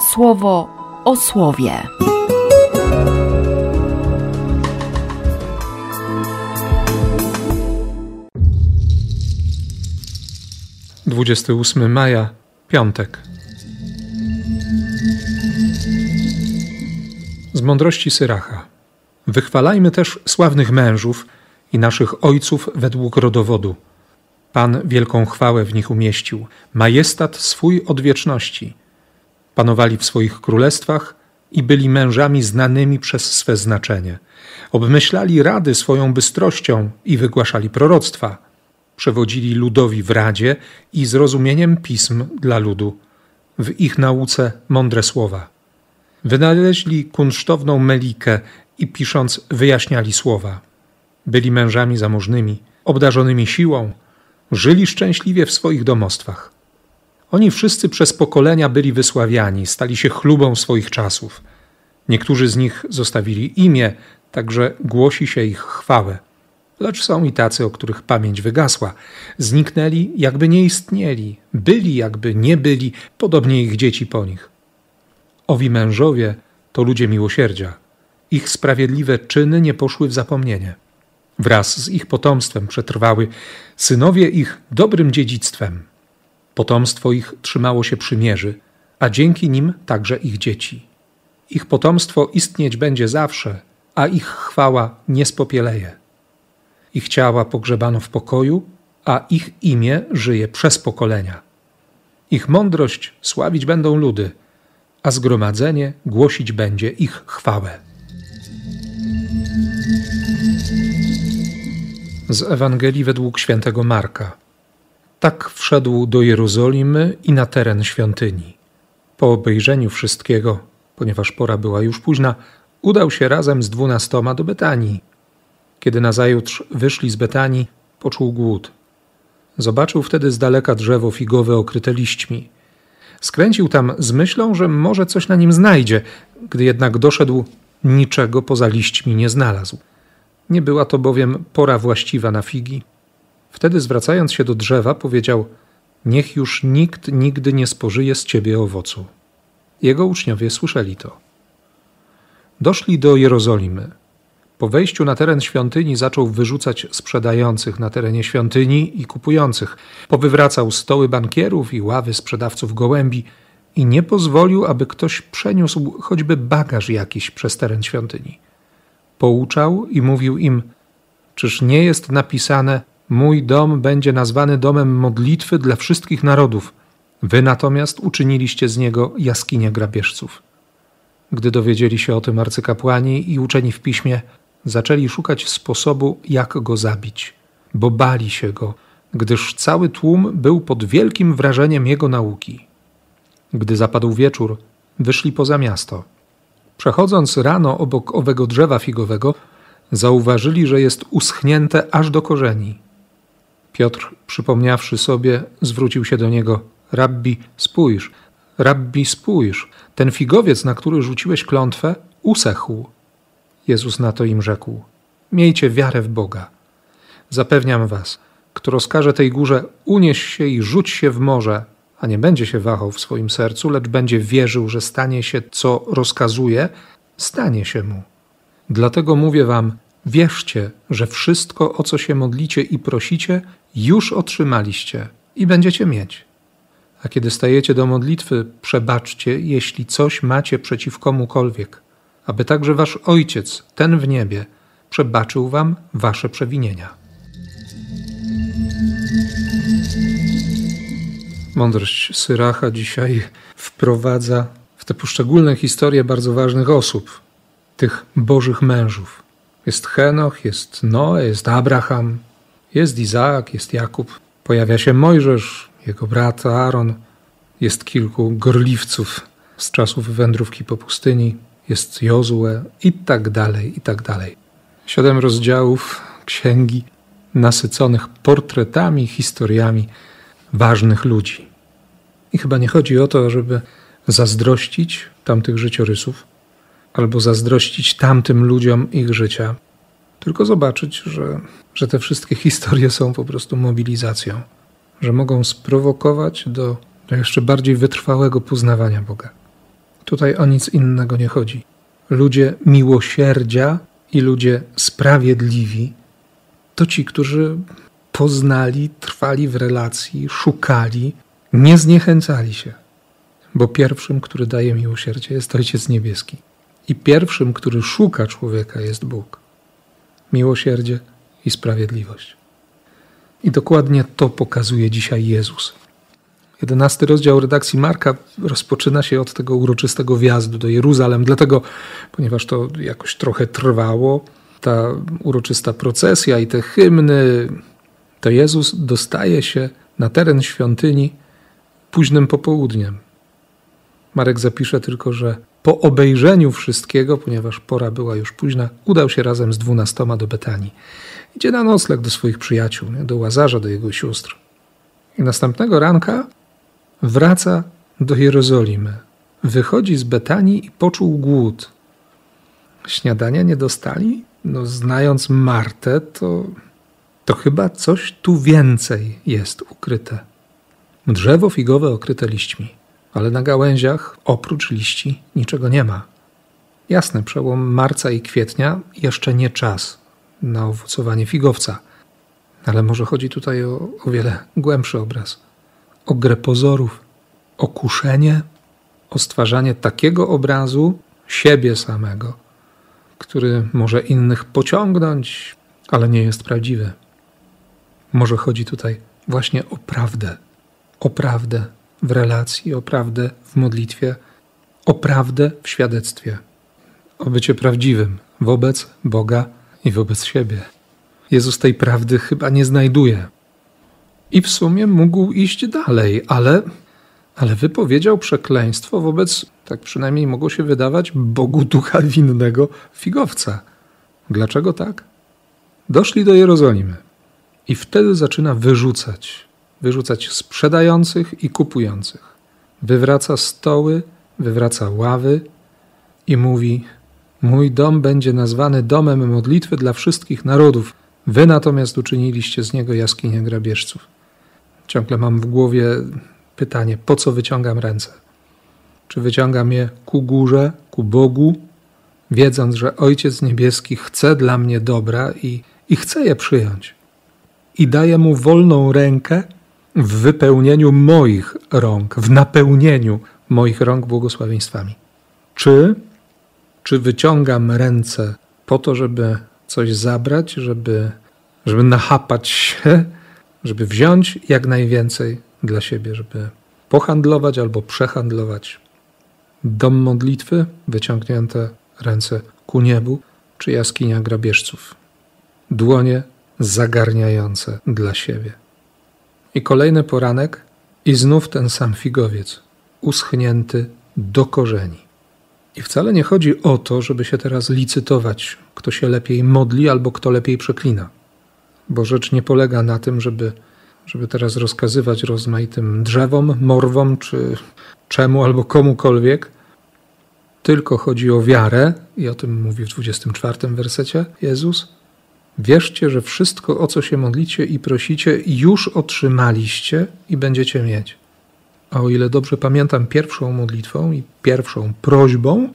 słowo o słowie. Dwudziesty ósmy maja, piątek. Z mądrości Syracha. Wychwalajmy też sławnych mężów i naszych ojców według rodowodu. Pan wielką chwałę w nich umieścił, majestat swój od wieczności. Panowali w swoich królestwach i byli mężami znanymi przez swe znaczenie. Obmyślali rady swoją bystrością i wygłaszali proroctwa. Przewodzili ludowi w radzie i zrozumieniem pism dla ludu. W ich nauce mądre słowa. Wynaleźli kunsztowną melikę i pisząc wyjaśniali słowa. Byli mężami zamożnymi, obdarzonymi siłą, żyli szczęśliwie w swoich domostwach. Oni wszyscy przez pokolenia byli wysławiani, stali się chlubą swoich czasów. Niektórzy z nich zostawili imię, także głosi się ich chwałę. Lecz są i tacy, o których pamięć wygasła. Zniknęli, jakby nie istnieli, byli, jakby nie byli, podobnie ich dzieci po nich. Owi mężowie to ludzie miłosierdzia. Ich sprawiedliwe czyny nie poszły w zapomnienie. Wraz z ich potomstwem przetrwały synowie ich dobrym dziedzictwem. Potomstwo ich trzymało się przymierzy, a dzięki nim także ich dzieci. Ich potomstwo istnieć będzie zawsze, a ich chwała nie spopieleje. Ich ciała pogrzebano w pokoju, a ich imię żyje przez pokolenia. Ich mądrość sławić będą ludy, a zgromadzenie głosić będzie ich chwałę. Z Ewangelii według świętego Marka. Tak wszedł do Jerozolimy i na teren świątyni. Po obejrzeniu wszystkiego, ponieważ pora była już późna, udał się razem z dwunastoma do Betanii. Kiedy nazajutrz wyszli z Betanii, poczuł głód. Zobaczył wtedy z daleka drzewo figowe okryte liśćmi. Skręcił tam z myślą, że może coś na nim znajdzie, gdy jednak doszedł, niczego poza liśćmi nie znalazł. Nie była to bowiem pora właściwa na figi. Wtedy, zwracając się do drzewa, powiedział: Niech już nikt nigdy nie spożyje z ciebie owocu. Jego uczniowie słyszeli to. Doszli do Jerozolimy. Po wejściu na teren świątyni zaczął wyrzucać sprzedających na terenie świątyni i kupujących. Powywracał stoły bankierów i ławy sprzedawców gołębi i nie pozwolił, aby ktoś przeniósł choćby bagaż jakiś przez teren świątyni. Pouczał i mówił im: Czyż nie jest napisane: Mój dom będzie nazwany domem modlitwy dla wszystkich narodów, wy natomiast uczyniliście z niego jaskinię grabieżców. Gdy dowiedzieli się o tym arcykapłani i uczeni w piśmie, zaczęli szukać sposobu, jak go zabić, bo bali się go, gdyż cały tłum był pod wielkim wrażeniem jego nauki. Gdy zapadł wieczór, wyszli poza miasto. Przechodząc rano obok owego drzewa figowego, zauważyli, że jest uschnięte aż do korzeni. Piotr, przypomniawszy sobie, zwrócił się do niego: Rabbi, spójrz, rabbi, spójrz, ten figowiec, na który rzuciłeś klątwę, usechł. Jezus na to im rzekł: Miejcie wiarę w Boga. Zapewniam was, kto rozkaże tej górze, unieś się i rzuć się w morze, a nie będzie się wahał w swoim sercu, lecz będzie wierzył, że stanie się, co rozkazuje, stanie się mu. Dlatego mówię wam, wierzcie, że wszystko, o co się modlicie i prosicie, już otrzymaliście i będziecie mieć. A kiedy stajecie do modlitwy, przebaczcie, jeśli coś macie przeciw komukolwiek, aby także wasz Ojciec, ten w niebie, przebaczył wam wasze przewinienia. Mądrość Syracha dzisiaj wprowadza w te poszczególne historie bardzo ważnych osób, tych bożych mężów. Jest Henoch, jest Noe, jest Abraham, jest Izaak, jest Jakub. Pojawia się Mojżesz, jego brat Aaron, jest kilku gorliwców z czasów wędrówki po pustyni, jest Jozue i tak dalej, i tak dalej. Siedem rozdziałów księgi nasyconych portretami, historiami ważnych ludzi. I chyba nie chodzi o to, żeby zazdrościć tamtych życiorysów, albo zazdrościć tamtym ludziom ich życia, tylko zobaczyć, że, że te wszystkie historie są po prostu mobilizacją, że mogą sprowokować do, do jeszcze bardziej wytrwałego poznawania Boga. Tutaj o nic innego nie chodzi. Ludzie miłosierdzia i ludzie sprawiedliwi to ci, którzy poznali, trwali w relacji, szukali, nie zniechęcali się. Bo pierwszym, który daje miłosierdzie, jest Ojciec Niebieski. I pierwszym, który szuka człowieka, jest Bóg. Miłosierdzie i sprawiedliwość. I dokładnie to pokazuje dzisiaj Jezus. Jedenasty rozdział redakcji Marka rozpoczyna się od tego uroczystego wjazdu do Jeruzalem, dlatego, ponieważ to jakoś trochę trwało, ta uroczysta procesja i te hymny, to Jezus dostaje się na teren świątyni późnym popołudniem. Marek zapisze tylko, że po obejrzeniu wszystkiego, ponieważ pora była już późna, udał się razem z dwunastoma do Betanii. Idzie na nocleg do swoich przyjaciół, do Łazarza, do jego sióstr. I następnego ranka wraca do Jerozolimy. Wychodzi z Betanii i poczuł głód. Śniadania nie dostali? No, znając Martę, to, to chyba coś tu więcej jest ukryte. Drzewo figowe okryte liśćmi, ale na gałęziach oprócz liści niczego nie ma. Jasne, przełom marca i kwietnia jeszcze nie czas na owocowanie figowca, ale może chodzi tutaj o, o wiele głębszy obraz o grę pozorów, o kuszenie, o stwarzanie takiego obrazu siebie samego, który może innych pociągnąć, ale nie jest prawdziwy. Może chodzi tutaj właśnie o prawdę, o prawdę w relacji, o prawdę w modlitwie, o prawdę w świadectwie, o bycie prawdziwym wobec Boga i wobec siebie. Jezus tej prawdy chyba nie znajduje i w sumie mógł iść dalej, ale, ale wypowiedział przekleństwo wobec, tak przynajmniej mogło się wydawać, Bogu ducha winnego figowca. Dlaczego tak? Doszli do Jerozolimy i wtedy zaczyna wyrzucać, wyrzucać sprzedających i kupujących. Wywraca stoły, wywraca ławy i mówi: Mój dom będzie nazwany domem modlitwy dla wszystkich narodów. Wy natomiast uczyniliście z niego jaskinię grabieżców. Ciągle mam w głowie pytanie, po co wyciągam ręce? Czy wyciągam je ku górze, ku Bogu, wiedząc, że Ojciec Niebieski chce dla mnie dobra i, i chce je przyjąć? I daję mu wolną rękę w wypełnieniu moich rąk, w napełnieniu moich rąk błogosławieństwami. Czy, czy wyciągam ręce po to, żeby coś zabrać, żeby, żeby nachapać się, żeby wziąć jak najwięcej dla siebie, żeby pohandlować albo przehandlować. Dom modlitwy, wyciągnięte ręce ku niebu, czy jaskinia grabieżców. Dłonie zagarniające dla siebie. I kolejny poranek, i znów ten sam figowiec, uschnięty do korzeni. I wcale nie chodzi o to, żeby się teraz licytować, kto się lepiej modli albo kto lepiej przeklina bo rzecz nie polega na tym, żeby, żeby teraz rozkazywać rozmaitym drzewom, morwom czy czemu albo komukolwiek, tylko chodzi o wiarę, i o tym mówi w 24 wersecie Jezus. Wierzcie, że wszystko, o co się modlicie i prosicie, już otrzymaliście i będziecie mieć. A o ile dobrze pamiętam, pierwszą modlitwą i pierwszą prośbą,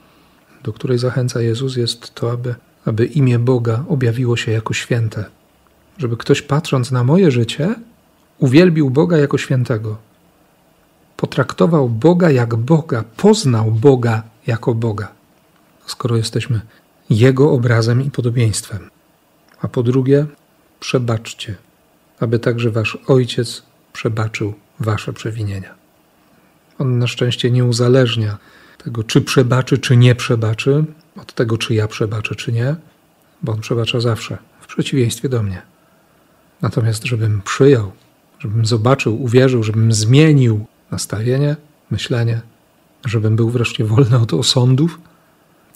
do której zachęca Jezus, jest to, aby, aby imię Boga objawiło się jako święte żeby ktoś patrząc na moje życie, uwielbił Boga jako świętego. Potraktował Boga jak Boga, poznał Boga jako Boga, skoro jesteśmy Jego obrazem i podobieństwem. A po drugie, przebaczcie, aby także Wasz Ojciec przebaczył Wasze przewinienia. On na szczęście nie uzależnia tego, czy przebaczy, czy nie przebaczy, od tego, czy ja przebaczę, czy nie, bo On przebacza zawsze, w przeciwieństwie do mnie. Natomiast, żebym przyjął, żebym zobaczył, uwierzył, żebym zmienił nastawienie, myślenie, żebym był wreszcie wolny od osądów,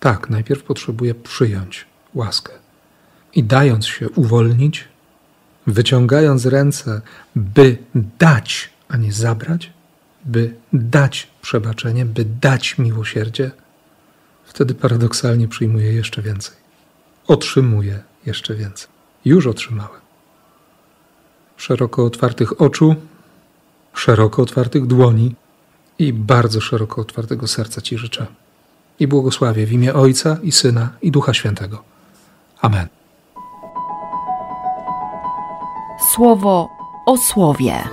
tak, najpierw potrzebuję przyjąć łaskę. I dając się uwolnić, wyciągając ręce, by dać, a nie zabrać, by dać przebaczenie, by dać miłosierdzie, wtedy paradoksalnie przyjmuję jeszcze więcej. Otrzymuję jeszcze więcej. Już otrzymałem szeroko otwartych oczu, szeroko otwartych dłoni i bardzo szeroko otwartego serca Ci życzę. i błogosławię w imię Ojca i Syna i Ducha Świętego. Amen. Słowo o słowie.